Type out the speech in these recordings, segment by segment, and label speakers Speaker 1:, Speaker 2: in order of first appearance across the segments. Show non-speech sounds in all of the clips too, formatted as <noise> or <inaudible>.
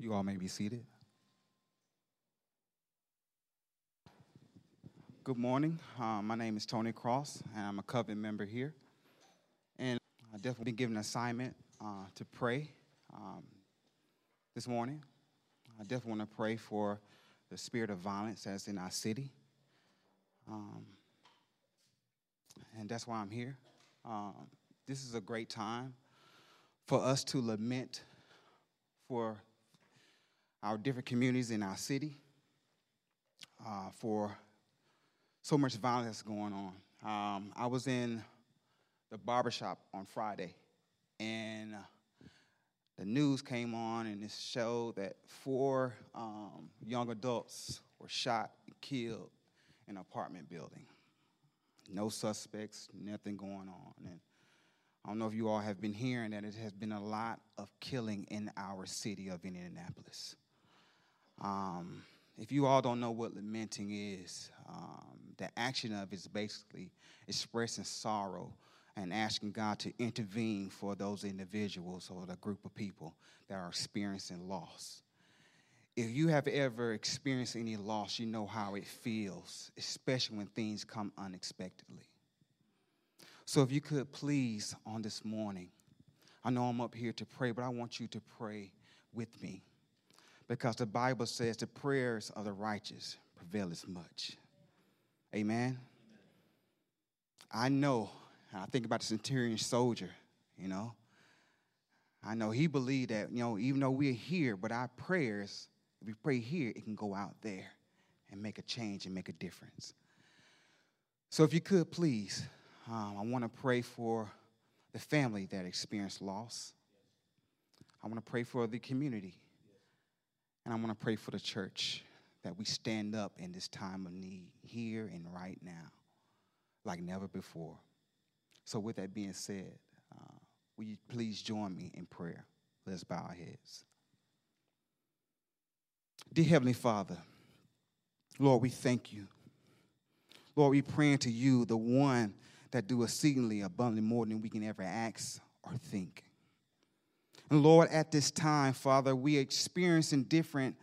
Speaker 1: You all may be seated. Good morning. Uh, my name is Tony Cross, and I'm a covenant member here. And I've definitely been given an assignment uh, to pray um, this morning. I definitely want to pray for the spirit of violence that's in our city. Um, and that's why I'm here. Um, this is a great time for us to lament for our different communities in our city, uh, for so much violence going on. Um, I was in the barbershop on Friday, and the news came on, and it showed that four um, young adults were shot and killed in an apartment building. No suspects, nothing going on. And I don't know if you all have been hearing that it has been a lot of killing in our city of Indianapolis. Um, if you all don't know what lamenting is, um, the action of is basically expressing sorrow and asking God to intervene for those individuals or the group of people that are experiencing loss. If you have ever experienced any loss, you know how it feels, especially when things come unexpectedly. So, if you could please on this morning, I know I'm up here to pray, but I want you to pray with me because the Bible says the prayers of the righteous prevail as much. Amen. I know, I think about the centurion soldier, you know. I know he believed that, you know, even though we're here, but our prayers, if we pray here, it can go out there and make a change and make a difference. So if you could please, um, I want to pray for the family that experienced loss. I want to pray for the community and I want to pray for the church that we stand up in this time of need, here and right now, like never before. So, with that being said, uh, will you please join me in prayer? Let's bow our heads. Dear Heavenly Father, Lord, we thank you. Lord, we praying to you, the one that do exceedingly abundantly more than we can ever ask or think. And Lord, at this time, Father, we are experiencing different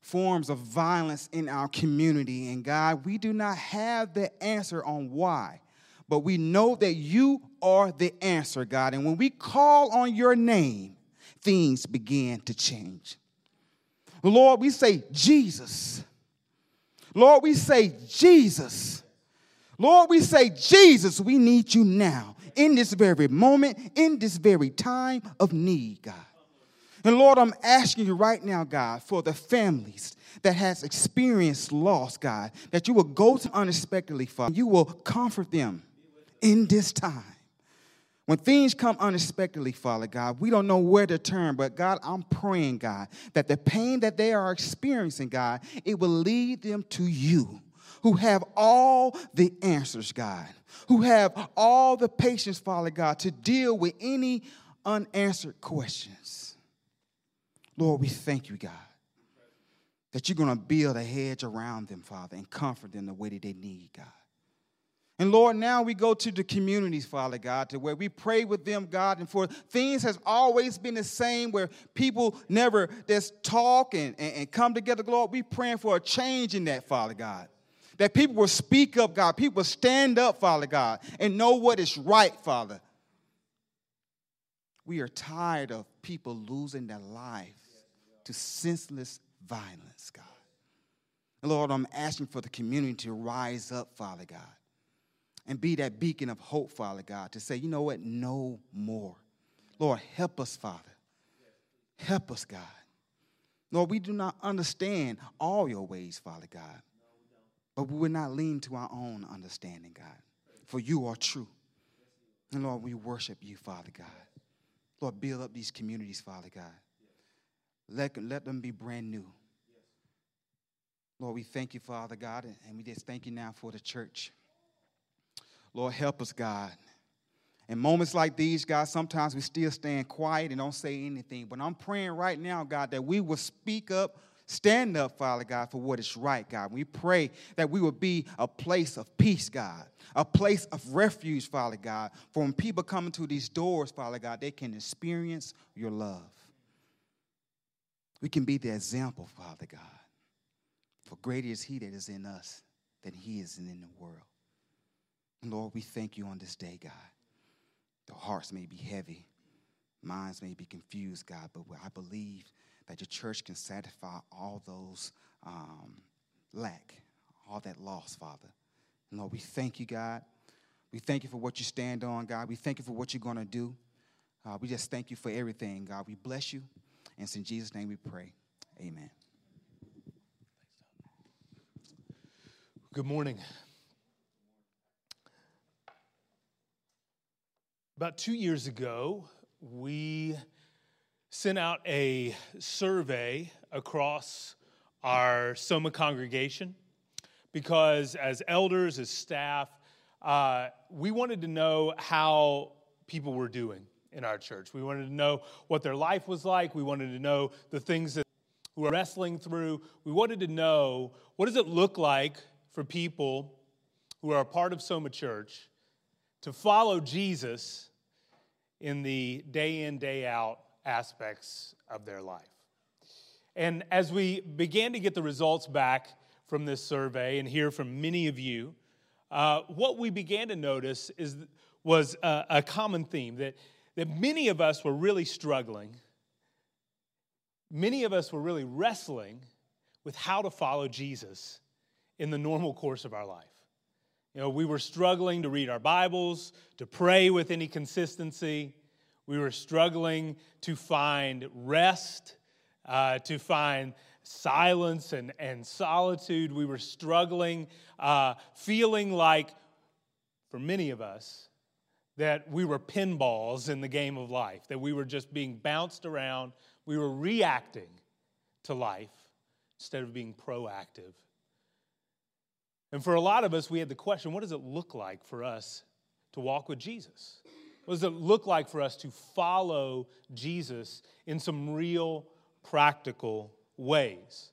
Speaker 1: forms of violence in our community. And God, we do not have the answer on why, but we know that you are the answer, God. And when we call on your name, things begin to change. Lord, we say, Jesus. Lord, we say, Jesus. Lord, we say, Jesus, we need you now in this very moment, in this very time of need, God. And Lord, I'm asking you right now, God, for the families that has experienced loss, God, that you will go to unexpectedly, Father. You will comfort them in this time. When things come unexpectedly, Father God, we don't know where to turn, but God, I'm praying, God, that the pain that they are experiencing, God, it will lead them to you who have all the answers, God, who have all the patience, Father God, to deal with any unanswered questions. Lord, we thank you, God, that you're going to build a hedge around them, Father, and comfort them the way that they need, God. And Lord, now we go to the communities, Father God, to where we pray with them, God, and for things has always been the same, where people never just talk and, and, and come together, Lord. We praying for a change in that, Father God that people will speak up, God. People will stand up, Father God, and know what is right, Father. We are tired of people losing their life to senseless violence, God. Lord, I'm asking for the community to rise up, Father God, and be that beacon of hope, Father God, to say, you know what, no more. Lord, help us, Father. Help us, God. Lord, we do not understand all your ways, Father God. But we will not lean to our own understanding, God. For you are true. And Lord, we worship you, Father God. Lord, build up these communities, Father God. Let, let them be brand new. Lord, we thank you, Father God, and we just thank you now for the church. Lord, help us, God. In moments like these, God, sometimes we still stand quiet and don't say anything. But I'm praying right now, God, that we will speak up Stand up, Father God, for what is right, God. We pray that we will be a place of peace, God, a place of refuge, Father God. For when people come into these doors, Father God, they can experience your love. we can be the example, Father God. For greater is He that is in us than He is in the world. Lord, we thank you on this day, God. The hearts may be heavy, minds may be confused, God, but I believe that your church can satisfy all those um, lack, all that loss, Father. And Lord, we thank you, God. We thank you for what you stand on, God. We thank you for what you're going to do. Uh, we just thank you for everything, God. We bless you. And it's in Jesus' name we pray. Amen.
Speaker 2: Good morning. About two years ago, we sent out a survey across our Soma congregation because, as elders, as staff, uh, we wanted to know how people were doing in our church. We wanted to know what their life was like. We wanted to know the things that we were wrestling through. We wanted to know what does it look like for people who are a part of Soma Church to follow Jesus in the day in, day out aspects of their life. And as we began to get the results back from this survey and hear from many of you, uh, what we began to notice is, was a, a common theme that that many of us were really struggling. Many of us were really wrestling with how to follow Jesus in the normal course of our life. You know, we were struggling to read our Bibles, to pray with any consistency. We were struggling to find rest, uh, to find silence and, and solitude. We were struggling, uh, feeling like, for many of us, that we were pinballs in the game of life, that we were just being bounced around, we were reacting to life instead of being proactive. And for a lot of us, we had the question what does it look like for us to walk with Jesus? What does it look like for us to follow Jesus in some real practical ways?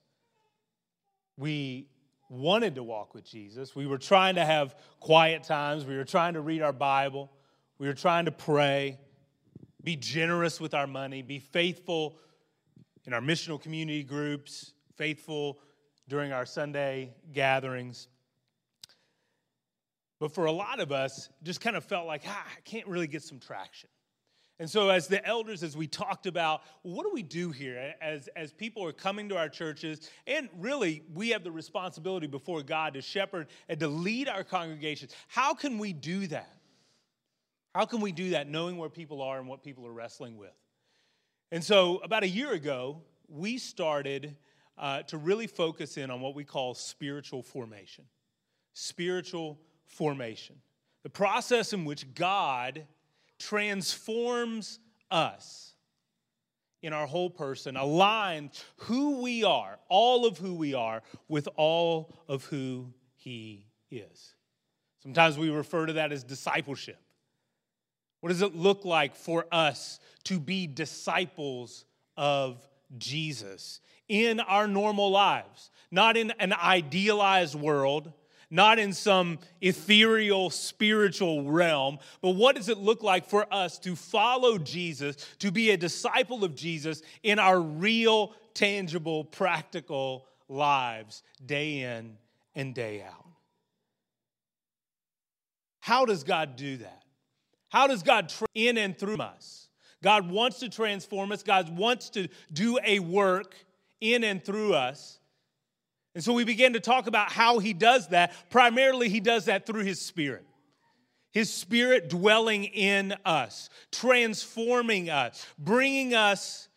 Speaker 2: We wanted to walk with Jesus. We were trying to have quiet times. We were trying to read our Bible. We were trying to pray, be generous with our money, be faithful in our missional community groups, faithful during our Sunday gatherings. But for a lot of us, just kind of felt like, ah, I can't really get some traction. And so, as the elders, as we talked about, what do we do here as, as people are coming to our churches? And really, we have the responsibility before God to shepherd and to lead our congregations. How can we do that? How can we do that knowing where people are and what people are wrestling with? And so, about a year ago, we started uh, to really focus in on what we call spiritual formation. Spiritual formation. The process in which God transforms us in our whole person, aligns who we are, all of who we are, with all of who He is. Sometimes we refer to that as discipleship. What does it look like for us to be disciples of Jesus in our normal lives? Not in an idealized world, not in some ethereal spiritual realm, but what does it look like for us to follow Jesus, to be a disciple of Jesus in our real, tangible, practical lives, day in and day out? How does God do that? How does God in and through us? God wants to transform us. God wants to do a work in and through us. And so we began to talk about how he does that. Primarily, he does that through his spirit. His spirit dwelling in us, transforming us, bringing us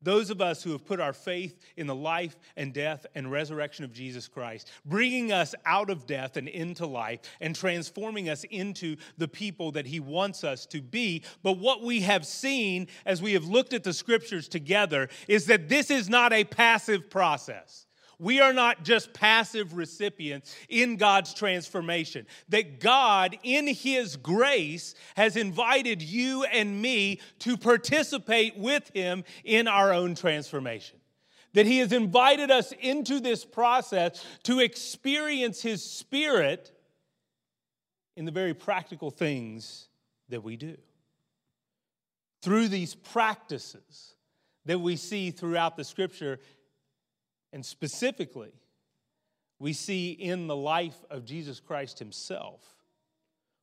Speaker 2: those of us who have put our faith in the life and death and resurrection of Jesus Christ, bringing us out of death and into life and transforming us into the people that He wants us to be. But what we have seen as we have looked at the scriptures together is that this is not a passive process. We are not just passive recipients in God's transformation. That God, in His grace, has invited you and me to participate with Him in our own transformation. That He has invited us into this process to experience His Spirit in the very practical things that we do. Through these practices, that we see throughout the scripture, and specifically, we see in the life of Jesus Christ himself,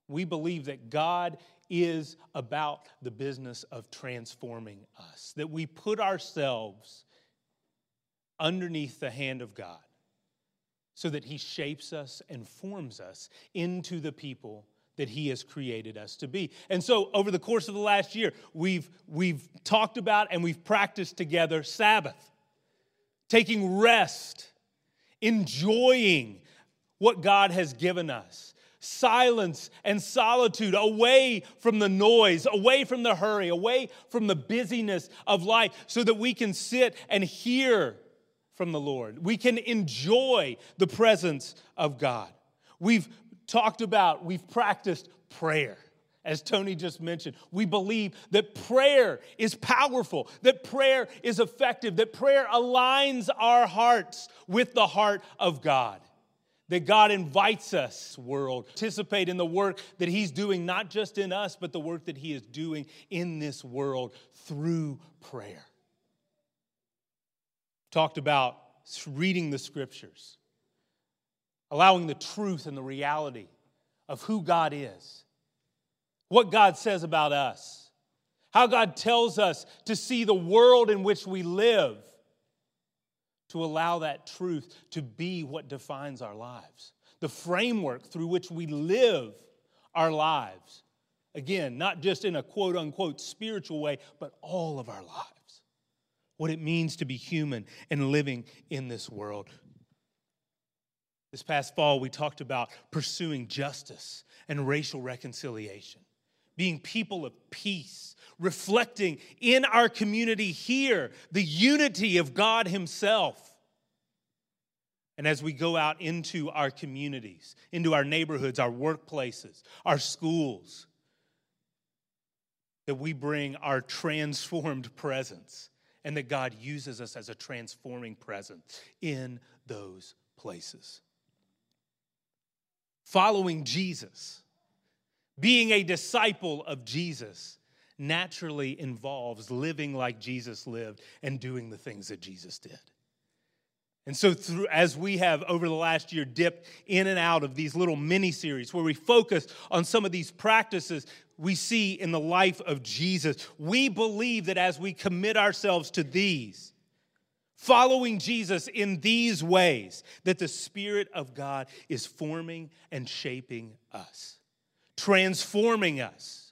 Speaker 2: we believe that God is about the business of transforming us, that we put ourselves underneath the hand of God so that He shapes us and forms us into the people that He has created us to be. And so, over the course of the last year, we've, we've talked about and we've practiced together Sabbath, taking rest, enjoying what God has given us silence and solitude, away from the noise, away from the hurry, away from the busyness of life, so that we can sit and hear from the Lord. We can enjoy the presence of God. We've talked about, we've practiced prayer. As Tony just mentioned, we believe that prayer is powerful, that prayer is effective, that prayer aligns our hearts with the heart of God that God invites us, world, participate in the work that He's doing, not just in us, but the work that He is doing in this world through prayer. Talked about reading the scriptures, allowing the truth and the reality of who God is, what God says about us, how God tells us to see the world in which we live to allow that truth to be what defines our lives, the framework through which we live our lives. Again, not just in a quote unquote spiritual way, but all of our lives. What it means to be human and living in this world. This past fall, we talked about pursuing justice and racial reconciliation, being people of peace, reflecting in our community here the unity of God Himself. And as we go out into our communities, into our neighborhoods, our workplaces, our schools, that we bring our transformed presence and that God uses us as a transforming presence in those places. Following Jesus, being a disciple of Jesus, naturally involves living like Jesus lived and doing the things that Jesus did. And so, through, as we have over the last year dipped in and out of these little mini series where we focus on some of these practices we see in the life of Jesus, we believe that as we commit ourselves to these, following Jesus in these ways, that the Spirit of God is forming and shaping us, transforming us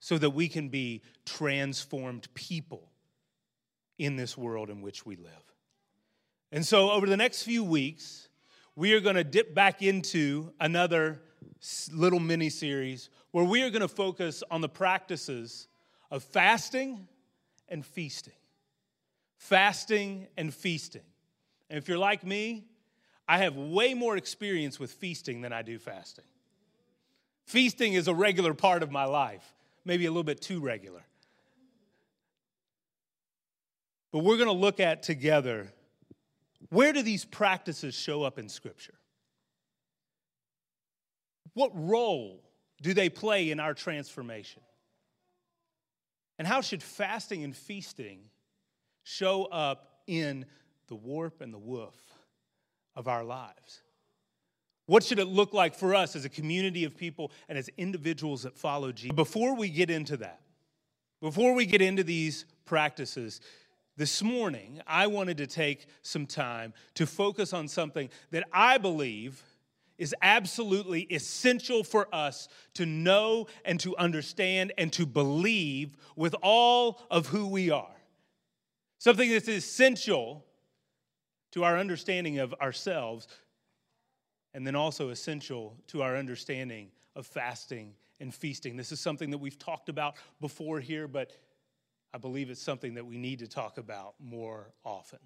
Speaker 2: so that we can be transformed people in this world in which we live. And so, over the next few weeks, we are going to dip back into another little mini series where we are going to focus on the practices of fasting and feasting. Fasting and feasting. And if you're like me, I have way more experience with feasting than I do fasting. Feasting is a regular part of my life, maybe a little bit too regular. But we're going to look at together where do these practices show up in Scripture? What role do they play in our transformation? And how should fasting and feasting show up in the warp and the woof of our lives? What should it look like for us as a community of people and as individuals that follow Jesus? Before we get into that, before we get into these practices, this morning, I wanted to take some time to focus on something that I believe is absolutely essential for us to know and to understand and to believe with all of who we are. Something that's essential to our understanding of ourselves, and then also essential to our understanding of fasting and feasting. This is something that we've talked about before here, but I believe it's something that we need to talk about more often.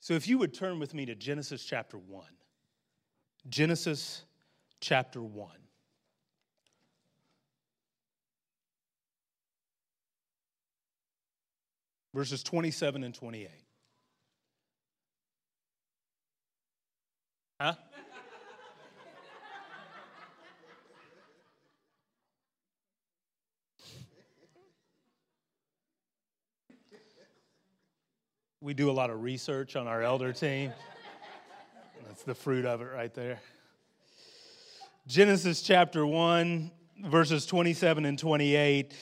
Speaker 2: So if you would turn with me to Genesis chapter 1. Genesis chapter 1. Verses 27 and 28. Huh? We do a lot of research on our elder team. <laughs> That's the fruit of it right there. Genesis chapter 1, verses 27 and 28,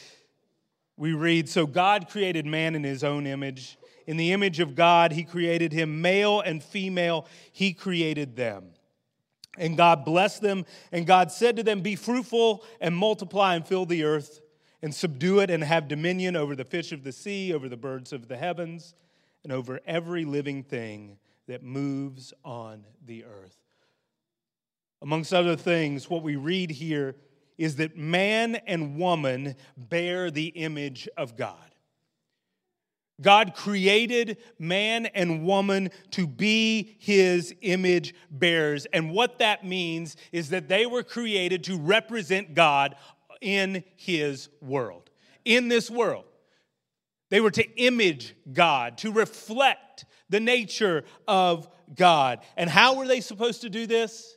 Speaker 2: we read So God created man in his own image. In the image of God, he created him, male and female, he created them. And God blessed them, and God said to them, Be fruitful and multiply and fill the earth, and subdue it, and have dominion over the fish of the sea, over the birds of the heavens, and over every living thing that moves on the earth. Amongst other things, what we read here is that man and woman bear the image of God. God created man and woman to be his image bearers. And what that means is that they were created to represent God in his world. In this world, they were to image God, to reflect the nature of God. And how were they supposed to do this?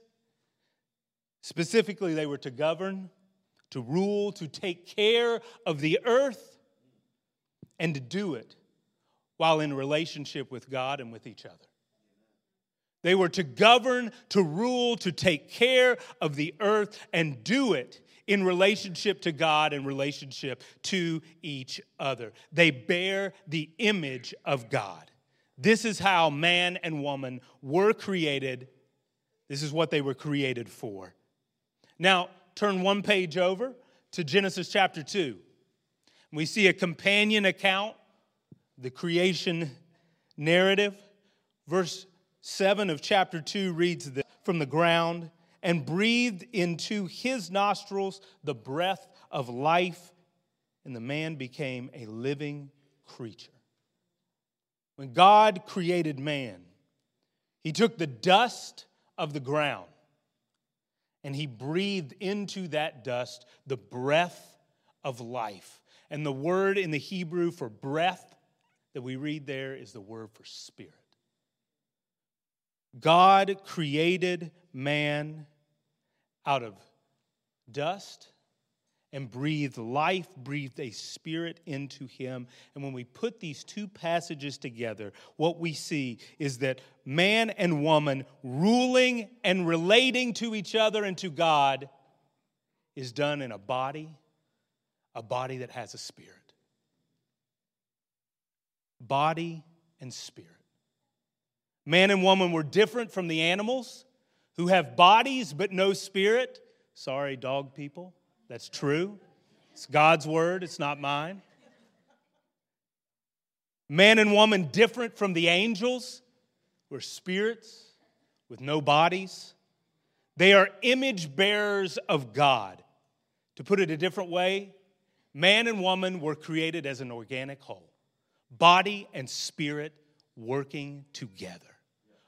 Speaker 2: Specifically, they were to govern, to rule, to take care of the earth, and to do it while in relationship with God and with each other. They were to govern, to rule, to take care of the earth, and do it in relationship to God and relationship to each other. They bear the image of God. This is how man and woman were created. This is what they were created for. Now, turn one page over to Genesis chapter 2. We see a companion account, the creation narrative. Verse 7 of chapter 2 reads this From the ground, and breathed into his nostrils the breath of life, and the man became a living creature. When God created man, he took the dust of the ground and he breathed into that dust the breath of life. And the word in the Hebrew for breath that we read there is the word for spirit. God created man out of dust and breathed life, breathed a spirit into him. And when we put these two passages together, what we see is that man and woman ruling and relating to each other and to God is done in a body, a body that has a spirit. Body and spirit. Man and woman were different from the animals who have bodies but no spirit. Sorry, dog people. That's true. It's God's word, it's not mine. Man and woman different from the angels. We're spirits with no bodies. They are image bearers of God. To put it a different way, man and woman were created as an organic whole, body and spirit working together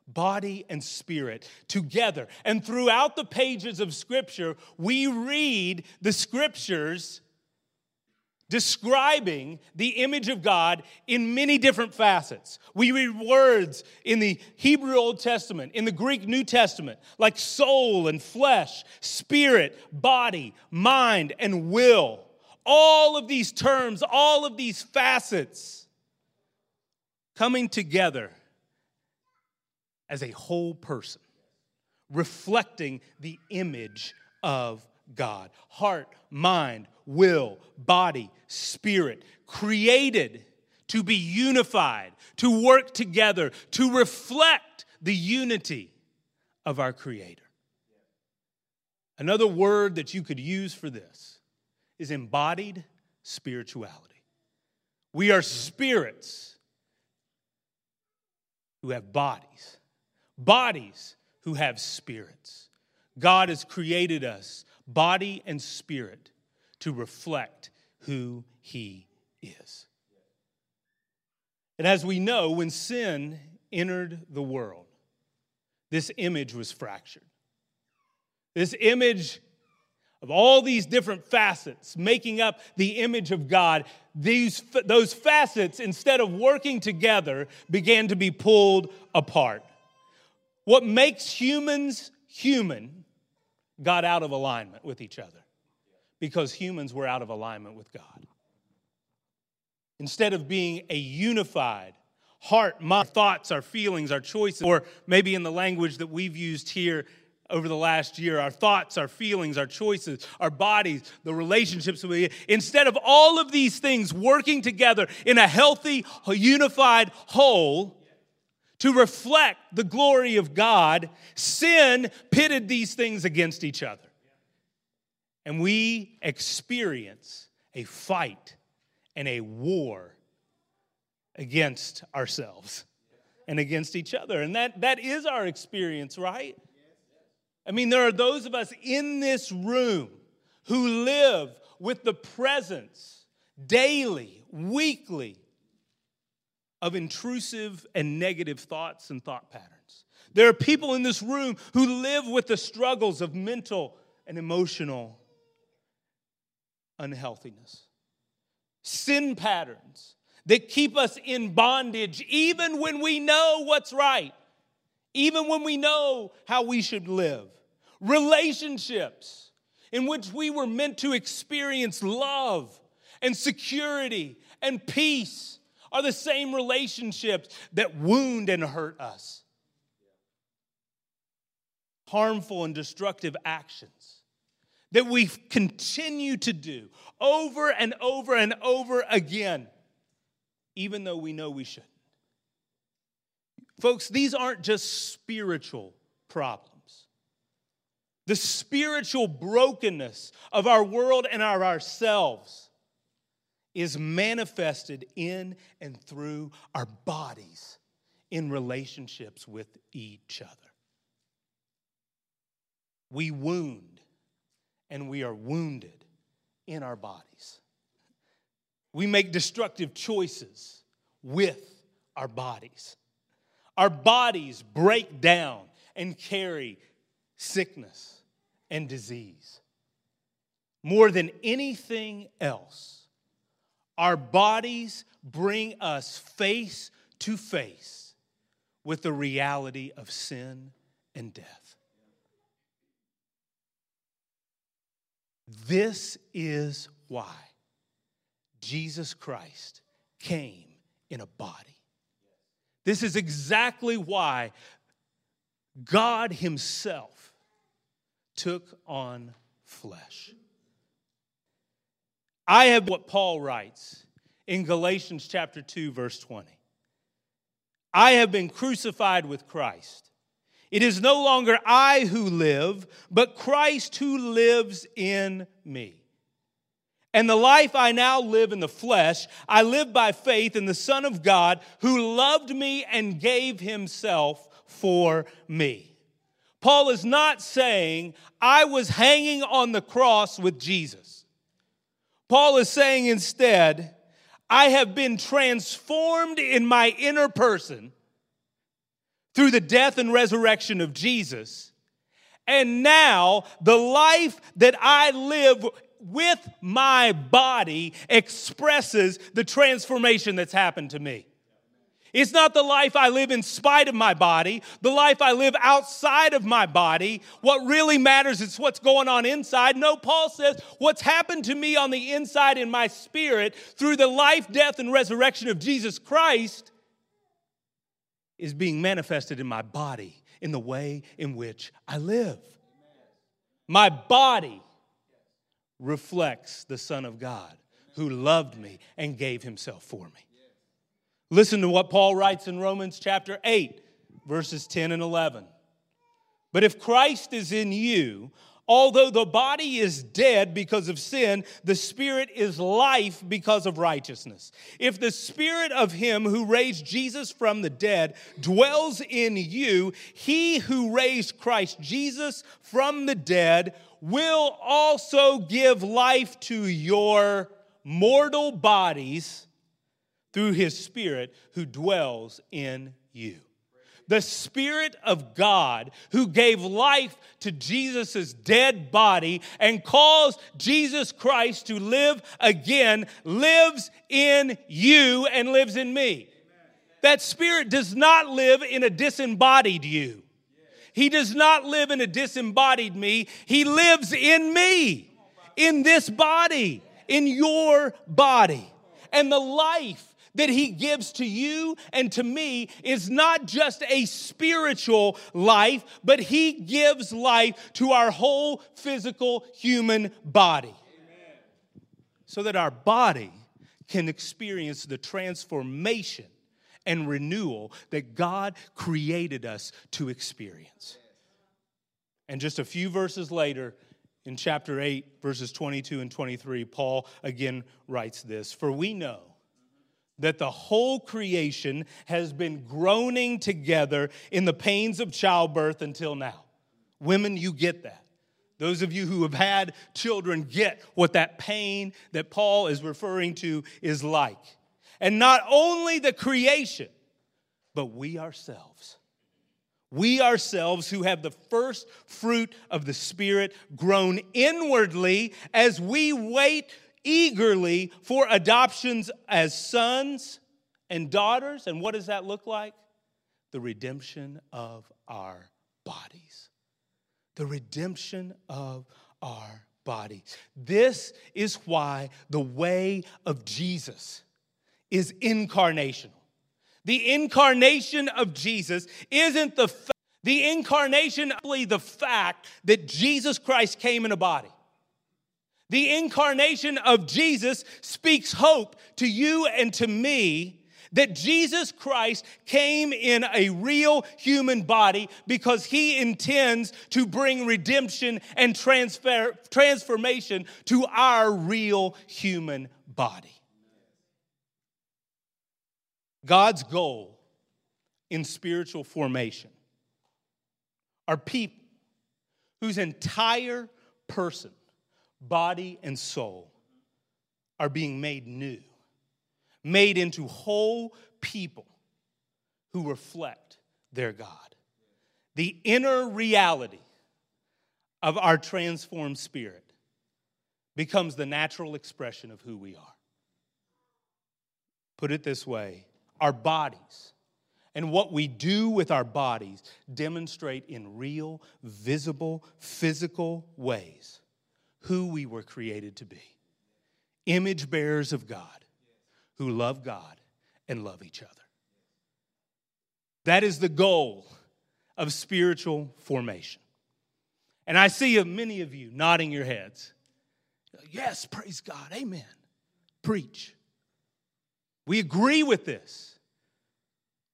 Speaker 2: body and spirit together. And throughout the pages of Scripture, we read the Scriptures describing the image of God in many different facets. We read words in the Hebrew Old Testament, in the Greek New Testament, like soul and flesh, spirit, body, mind, and will. All of these terms, all of these facets coming together as a whole person, reflecting the image of God. Heart, mind, will, body, spirit, created to be unified, to work together, to reflect the unity of our Creator. Another word that you could use for this is embodied spirituality. We are spirits who have bodies bodies who have spirits. God has created us, body and spirit, to reflect who He is. And as we know, when sin entered the world, this image was fractured. This image of all these different facets making up the image of God, these, those facets, instead of working together, began to be pulled apart. What makes humans human got out of alignment with each other because humans were out of alignment with God. Instead of being a unified, heart, my thoughts, our feelings, our choices, or maybe in the language that we've used here over the last year, our thoughts, our feelings, our choices, our bodies, the relationships we instead of all of these things working together in a healthy, unified whole to reflect the glory of God, sin pitted these things against each other. And we experience a fight and a war against ourselves and against each other. And that, that is our experience, right? I mean, there are those of us in this room who live with the presence daily, weekly, of intrusive and negative thoughts and thought patterns. There are people in this room who live with the struggles of mental and emotional unhealthiness, sin patterns that keep us in bondage even when we know what's right, even when we know how we should live. Relationships in which we were meant to experience love and security and peace are the same relationships that wound and hurt us. Harmful and destructive actions that we continue to do over and over and over again even though we know we shouldn't. Folks, these aren't just spiritual problems. The spiritual brokenness of our world and of ourselves is manifested in and through our bodies in relationships with each other. We wound and we are wounded in our bodies. We make destructive choices with our bodies. Our bodies break down and carry sickness and disease. More than anything else, our bodies bring us face to face with the reality of sin and death. This is why Jesus Christ came in a body. This is exactly why God Himself took on flesh. I have what Paul writes in Galatians chapter 2, verse 20. I have been crucified with Christ. It is no longer I who live, but Christ who lives in me. And the life I now live in the flesh, I live by faith in the Son of God who loved me and gave himself for me. Paul is not saying, I was hanging on the cross with Jesus. Paul is saying instead, I have been transformed in my inner person through the death and resurrection of Jesus. And now the life that I live with my body expresses the transformation that's happened to me. It's not the life I live in spite of my body, the life I live outside of my body. What really matters is what's going on inside. No, Paul says what's happened to me on the inside in my spirit through the life, death, and resurrection of Jesus Christ is being manifested in my body in the way in which I live. My body reflects the Son of God who loved me and gave himself for me. Listen to what Paul writes in Romans chapter 8, verses 10 and 11. But if Christ is in you, although the body is dead because of sin, the spirit is life because of righteousness. If the spirit of him who raised Jesus from the dead dwells in you, he who raised Christ Jesus from the dead will also give life to your mortal bodies through his Spirit who dwells in you. The Spirit of God who gave life to Jesus' dead body and caused Jesus Christ to live again lives in you and lives in me. That Spirit does not live in a disembodied you. He does not live in a disembodied me. He lives in me, in this body, in your body. And the life that he gives to you and to me is not just a spiritual life, but he gives life to our whole physical human body. Amen. So that our body can experience the transformation and renewal that God created us to experience. And just a few verses later, in chapter 8, verses 22 and 23, Paul again writes this For we know that the whole creation has been groaning together in the pains of childbirth until now. Women, you get that. Those of you who have had children get what that pain that Paul is referring to is like. And not only the creation, but we ourselves. We ourselves who have the first fruit of the Spirit groan inwardly as we wait eagerly for adoptions as sons and daughters. And what does that look like? The redemption of our bodies. The redemption of our bodies. This is why the way of Jesus is incarnational. The incarnation of Jesus isn't the fa- the incarnation the fact that Jesus Christ came in a body. The incarnation of Jesus speaks hope to you and to me that Jesus Christ came in a real human body because he intends to bring redemption and transfer, transformation to our real human body. God's goal in spiritual formation are people whose entire person, body, and soul are being made new, made into whole people who reflect their God. The inner reality of our transformed spirit becomes the natural expression of who we are. Put it this way our bodies and what we do with our bodies demonstrate in real, visible, physical ways who we were created to be image bearers of God who love God and love each other. That is the goal of spiritual formation. And I see many of you nodding your heads. Yes, praise God. Amen. Preach. We agree with this.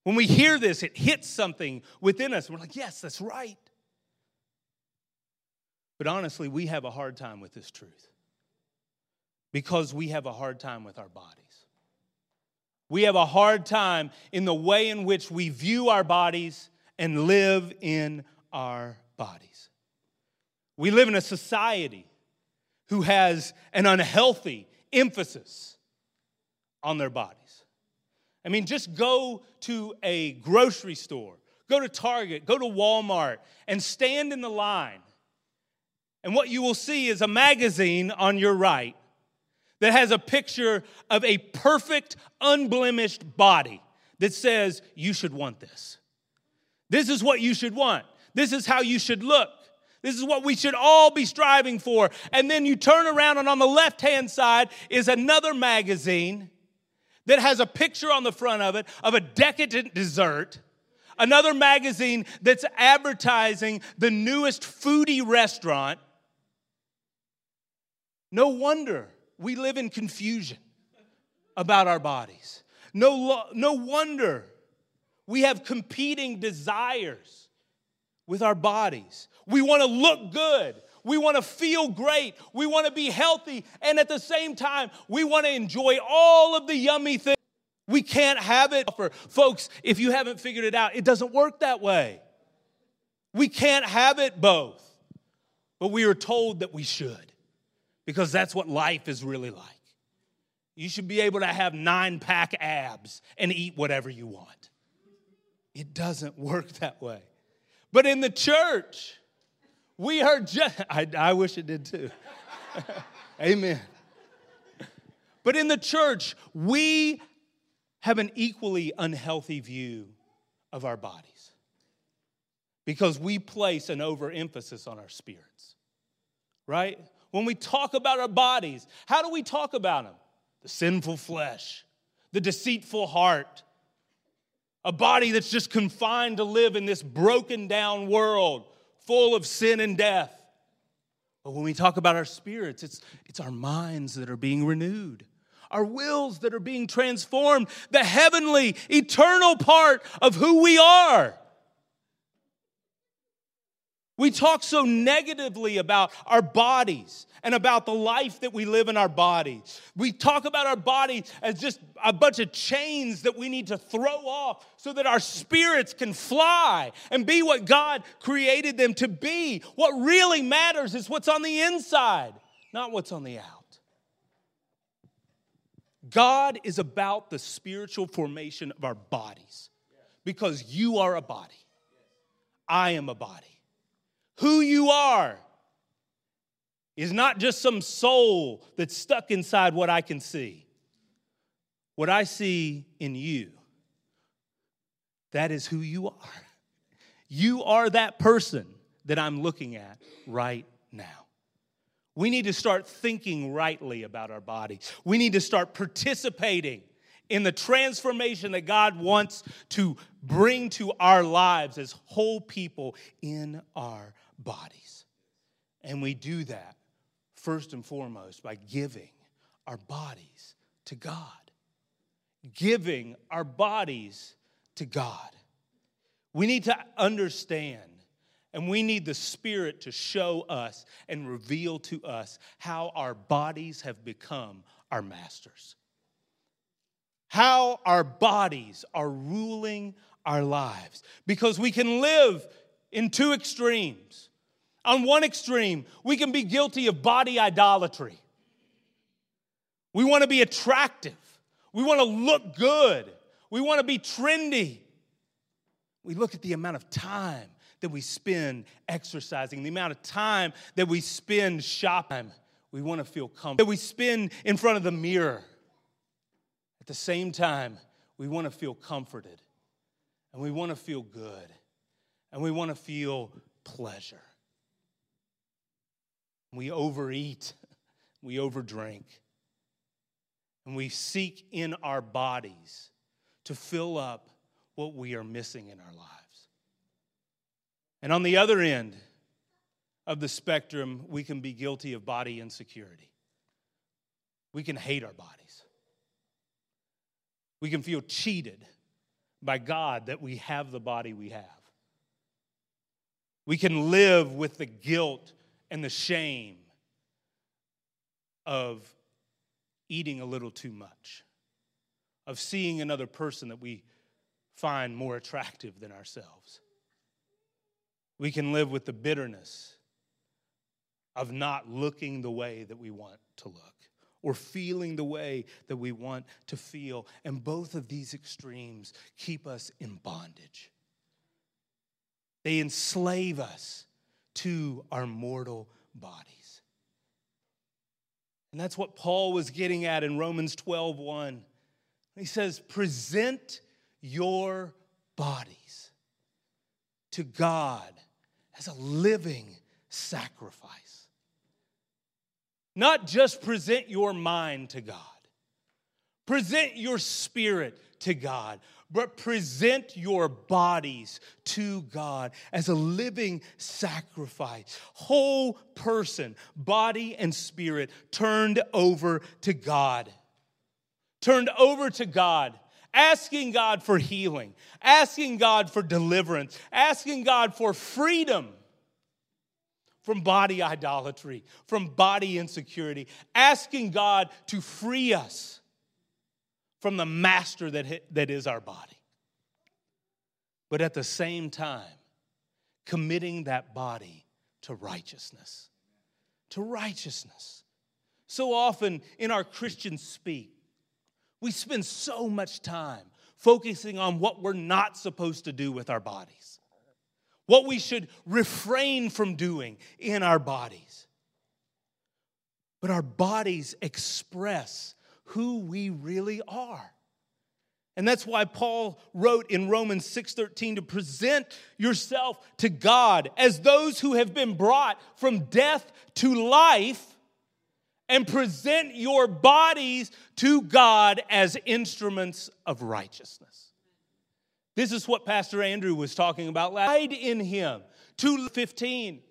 Speaker 2: When we hear this, it hits something within us. We're like, yes, that's right. But honestly, we have a hard time with this truth because we have a hard time with our bodies. We have a hard time in the way in which we view our bodies and live in our bodies. We live in a society who has an unhealthy emphasis on their bodies. I mean, just go to a grocery store, go to Target, go to Walmart, and stand in the line. And what you will see is a magazine on your right that has a picture of a perfect, unblemished body that says, You should want this. This is what you should want. This is how you should look. This is what we should all be striving for. And then you turn around, and on the left hand side is another magazine that has a picture on the front of it of a decadent dessert, another magazine that's advertising the newest foodie restaurant. No wonder we live in confusion about our bodies. No, no wonder we have competing desires with our bodies. We want to look good. We want to feel great. We want to be healthy. And at the same time, we want to enjoy all of the yummy things. We can't have it. For folks, if you haven't figured it out, it doesn't work that way. We can't have it both. But we are told that we should because that's what life is really like. You should be able to have nine pack abs and eat whatever you want. It doesn't work that way. But in the church, we are just, <laughs> I, I wish it did too. <laughs> Amen. But in the church, we have an equally unhealthy view of our bodies because we place an overemphasis on our spirits, right? When we talk about our bodies, how do we talk about them? The sinful flesh, the deceitful heart, a body that's just confined to live in this broken down world full of sin and death. But when we talk about our spirits, it's, it's our minds that are being renewed, our wills that are being transformed, the heavenly, eternal part of who we are. We talk so negatively about our bodies and about the life that we live in our body. We talk about our body as just a bunch of chains that we need to throw off so that our spirits can fly and be what God created them to be. What really matters is what's on the inside, not what's on the out. God is about the spiritual formation of our bodies because you are a body. I am a body. Who you are is not just some soul that's stuck inside what I can see. What I see in you, that is who you are. You are that person that I'm looking at right now. We need to start thinking rightly about our body. We need to start participating in the transformation that God wants to bring to our lives as whole people in our bodies. And we do that first and foremost by giving our bodies to God. Giving our bodies to God. We need to understand and we need the Spirit to show us and reveal to us how our bodies have become our masters. How our bodies are ruling our lives. Because we can live in two extremes. On one extreme, we can be guilty of body idolatry. We want to be attractive. We want to look good. We want to be trendy. We look at the amount of time that we spend exercising, the amount of time that we spend shopping. We want to feel comfortable. That we spend in front of the mirror. At the same time, we want to feel comforted and we want to feel good and we want to feel pleasure. We overeat, <laughs> we overdrink, and we seek in our bodies to fill up what we are missing in our lives. And on the other end of the spectrum, we can be guilty of body insecurity. We can hate our bodies. We can feel cheated by God that we have the body we have. We can live with the guilt and the shame of eating a little too much, of seeing another person that we find more attractive than ourselves. We can live with the bitterness of not looking the way that we want to look or feeling the way that we want to feel. And both of these extremes keep us in bondage. They enslave us to our mortal bodies. And that's what Paul was getting at in Romans 12 1. He says, Present your bodies to God as a living sacrifice. Not just present your mind to God, present your spirit to God, but present your bodies to God as a living sacrifice. Whole person, body and spirit, turned over to God. Turned over to God, asking God for healing, asking God for deliverance, asking God for freedom from body idolatry, from body insecurity, asking God to free us from the master that, that is our body. But at the same time, committing that body to righteousness. To righteousness. So often in our Christian speak, we spend so much time focusing on what we're not supposed to do with our bodies, what we should refrain from doing in our bodies. But our bodies express who we really are. And that's why Paul wrote in Romans 6:13 to present yourself to God as those who have been brought from death to life and present your bodies to God as instruments of righteousness. This is what Pastor Andrew was talking about last. Abide in him. 215.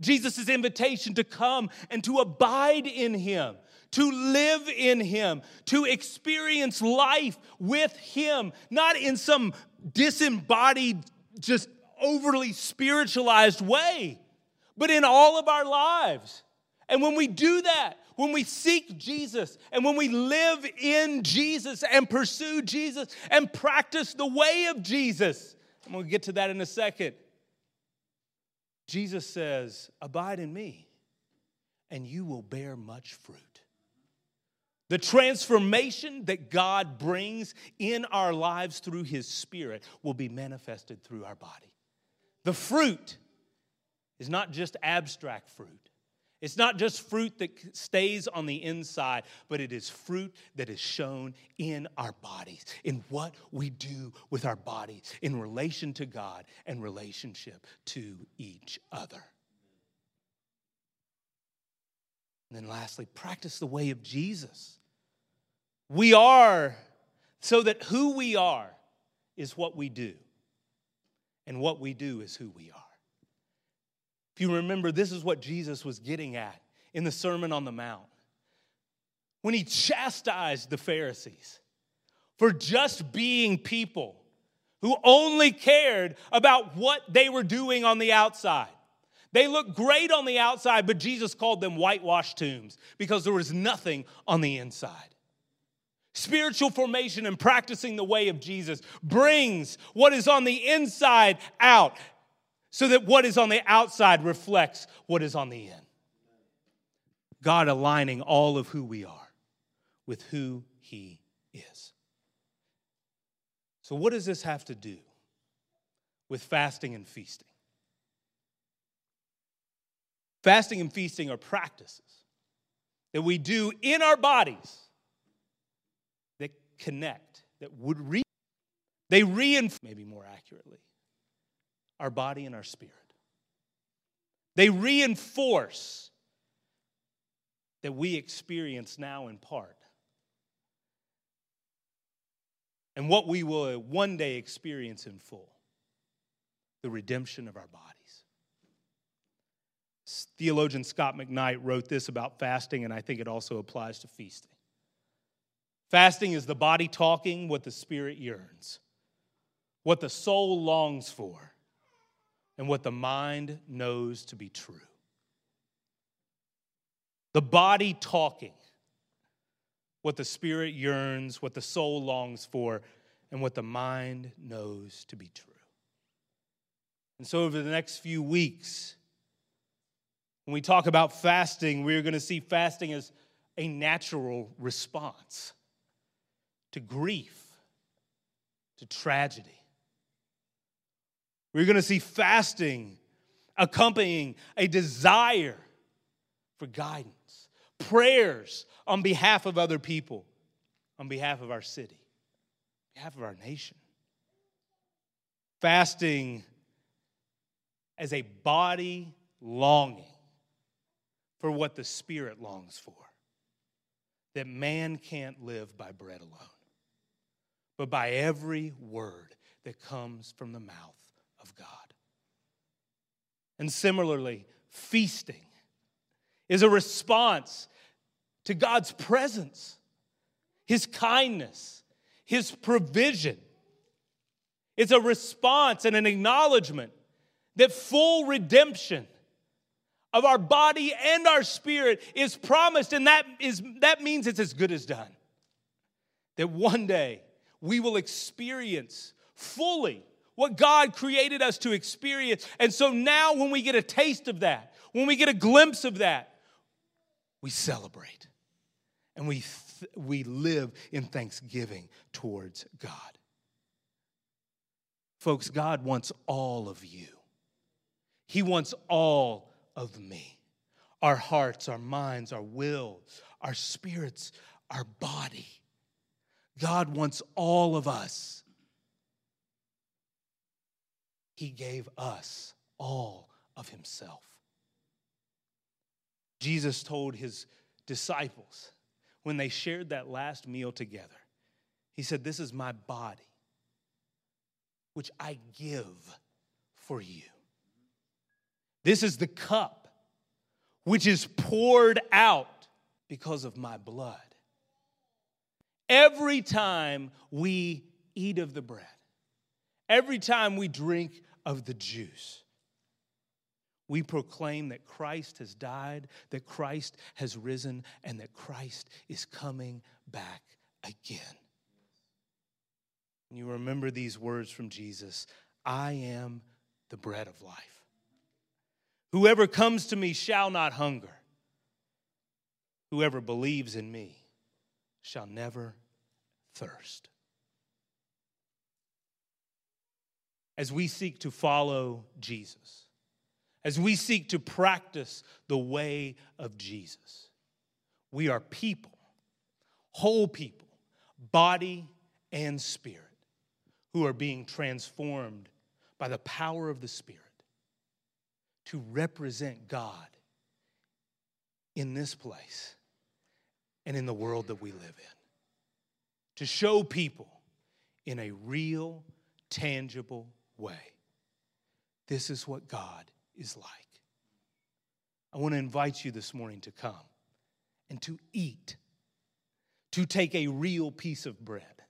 Speaker 2: Jesus' invitation to come and to abide in him, to live in him, to experience life with him, not in some disembodied, just overly spiritualized way, but in all of our lives. And when we do that, when we seek Jesus and when we live in Jesus and pursue Jesus and practice the way of Jesus, I'm to get to that in a second. Jesus says, Abide in me, and you will bear much fruit. The transformation that God brings in our lives through His Spirit will be manifested through our body. The fruit is not just abstract fruit. It's not just fruit that stays on the inside, but it is fruit that is shown in our bodies, in what we do with our bodies, in relation to God and relationship to each other. And then lastly, practice the way of Jesus. We are, so that who we are is what we do, and what we do is who we are. If you remember, this is what Jesus was getting at in the Sermon on the Mount when he chastised the Pharisees for just being people who only cared about what they were doing on the outside. They looked great on the outside, but Jesus called them whitewashed tombs because there was nothing on the inside. Spiritual formation and practicing the way of Jesus brings what is on the inside out so that what is on the outside reflects what is on the in. God aligning all of who we are with who He is. So, what does this have to do with fasting and feasting? Fasting and feasting are practices that we do in our bodies connect, that would re- they reinforce, maybe more accurately, our body and our spirit. They reinforce that we experience now in part and what we will one day experience in full the redemption of our bodies. Theologian Scot McKnight wrote this about fasting, and I think it also applies to feasting. Fasting is the body talking what the spirit yearns, what the soul longs for, and what the mind knows to be true. The body talking what the spirit yearns, what the soul longs for, and what the mind knows to be true. And so, over the next few weeks, when we talk about fasting, we're going to see fasting as a natural response to grief, to tragedy we're going to see fasting accompanying a desire for guidance, prayers on behalf of other people, on behalf of our city, on behalf of our nation. Fasting as a body longing for what the spirit longs for. That man can't live by bread alone, but by every word that comes from the mouth of God. And similarly, feasting is a response to God's presence, His kindness, His provision. It's a response and an acknowledgement that full redemption of our body and our spirit is promised, and that, is, that means it's as good as done. That one day we will experience fully what God created us to experience. And so now, when we get a taste of that, when we get a glimpse of that, we celebrate and we, th- we live in thanksgiving towards God. Folks, God wants all of you, He wants all of me our hearts, our minds, our will, our spirits, our body. God wants all of us. He gave us all of Himself. Jesus told His disciples when they shared that last meal together. He said, This is my body, which I give for you. This is the cup which is poured out because of my blood. Every time we eat of the bread, every time we drink of the juice, we proclaim that Christ has died, that Christ has risen, and that Christ is coming back again. And you remember these words from Jesus I am the bread of life. Whoever comes to me shall not hunger. Whoever believes in me shall never thirst. As we seek to follow Jesus, as we seek to practice the way of Jesus. We are people, whole people, body and spirit, who are being transformed by the power of the Spirit to represent God in this place and in the world that we live in. To show people in a real, tangible way this is what God is like. I want to invite you this morning to come and to eat, to take a real piece of bread,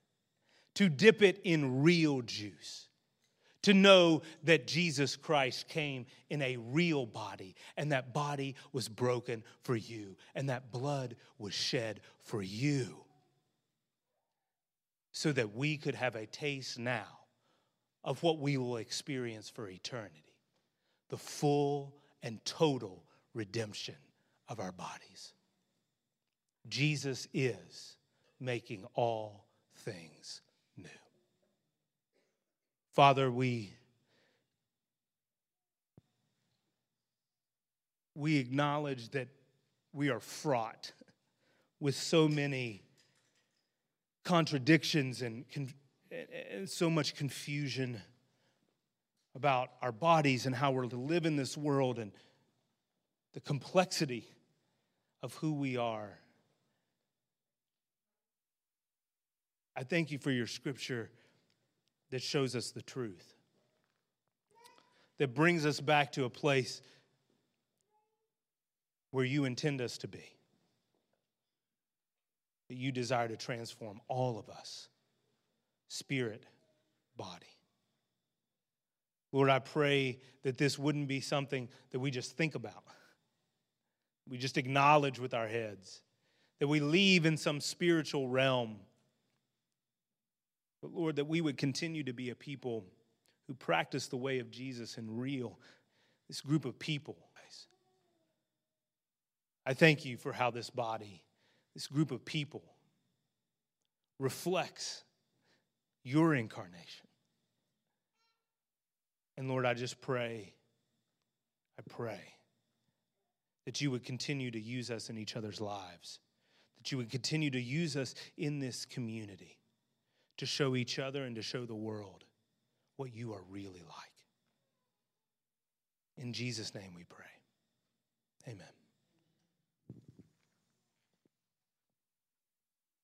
Speaker 2: to dip it in real juice, to know that Jesus Christ came in a real body, and that body was broken for you, and that blood was shed for you, so that we could have a taste now of what we will experience for eternity the full and total redemption of our bodies. Jesus is making all things new. Father, we we acknowledge that we are fraught with so many contradictions and, and so much confusion about our bodies and how we're to live in this world and the complexity of who we are. I thank you for your scripture that shows us the truth, that brings us back to a place where you intend us to be, that you desire to transform all of us spirit, body. Lord, I pray that this wouldn't be something that we just think about. We just acknowledge with our heads, that we leave in some spiritual realm. But Lord, that we would continue to be a people who practice the way of Jesus in real, this group of people. I thank you for how this body, this group of people, reflects your incarnation. And Lord, I just pray, I pray that you would continue to use us in each other's lives, that you would continue to use us in this community to show each other and to show the world what you are really like. In Jesus' name we pray. Amen.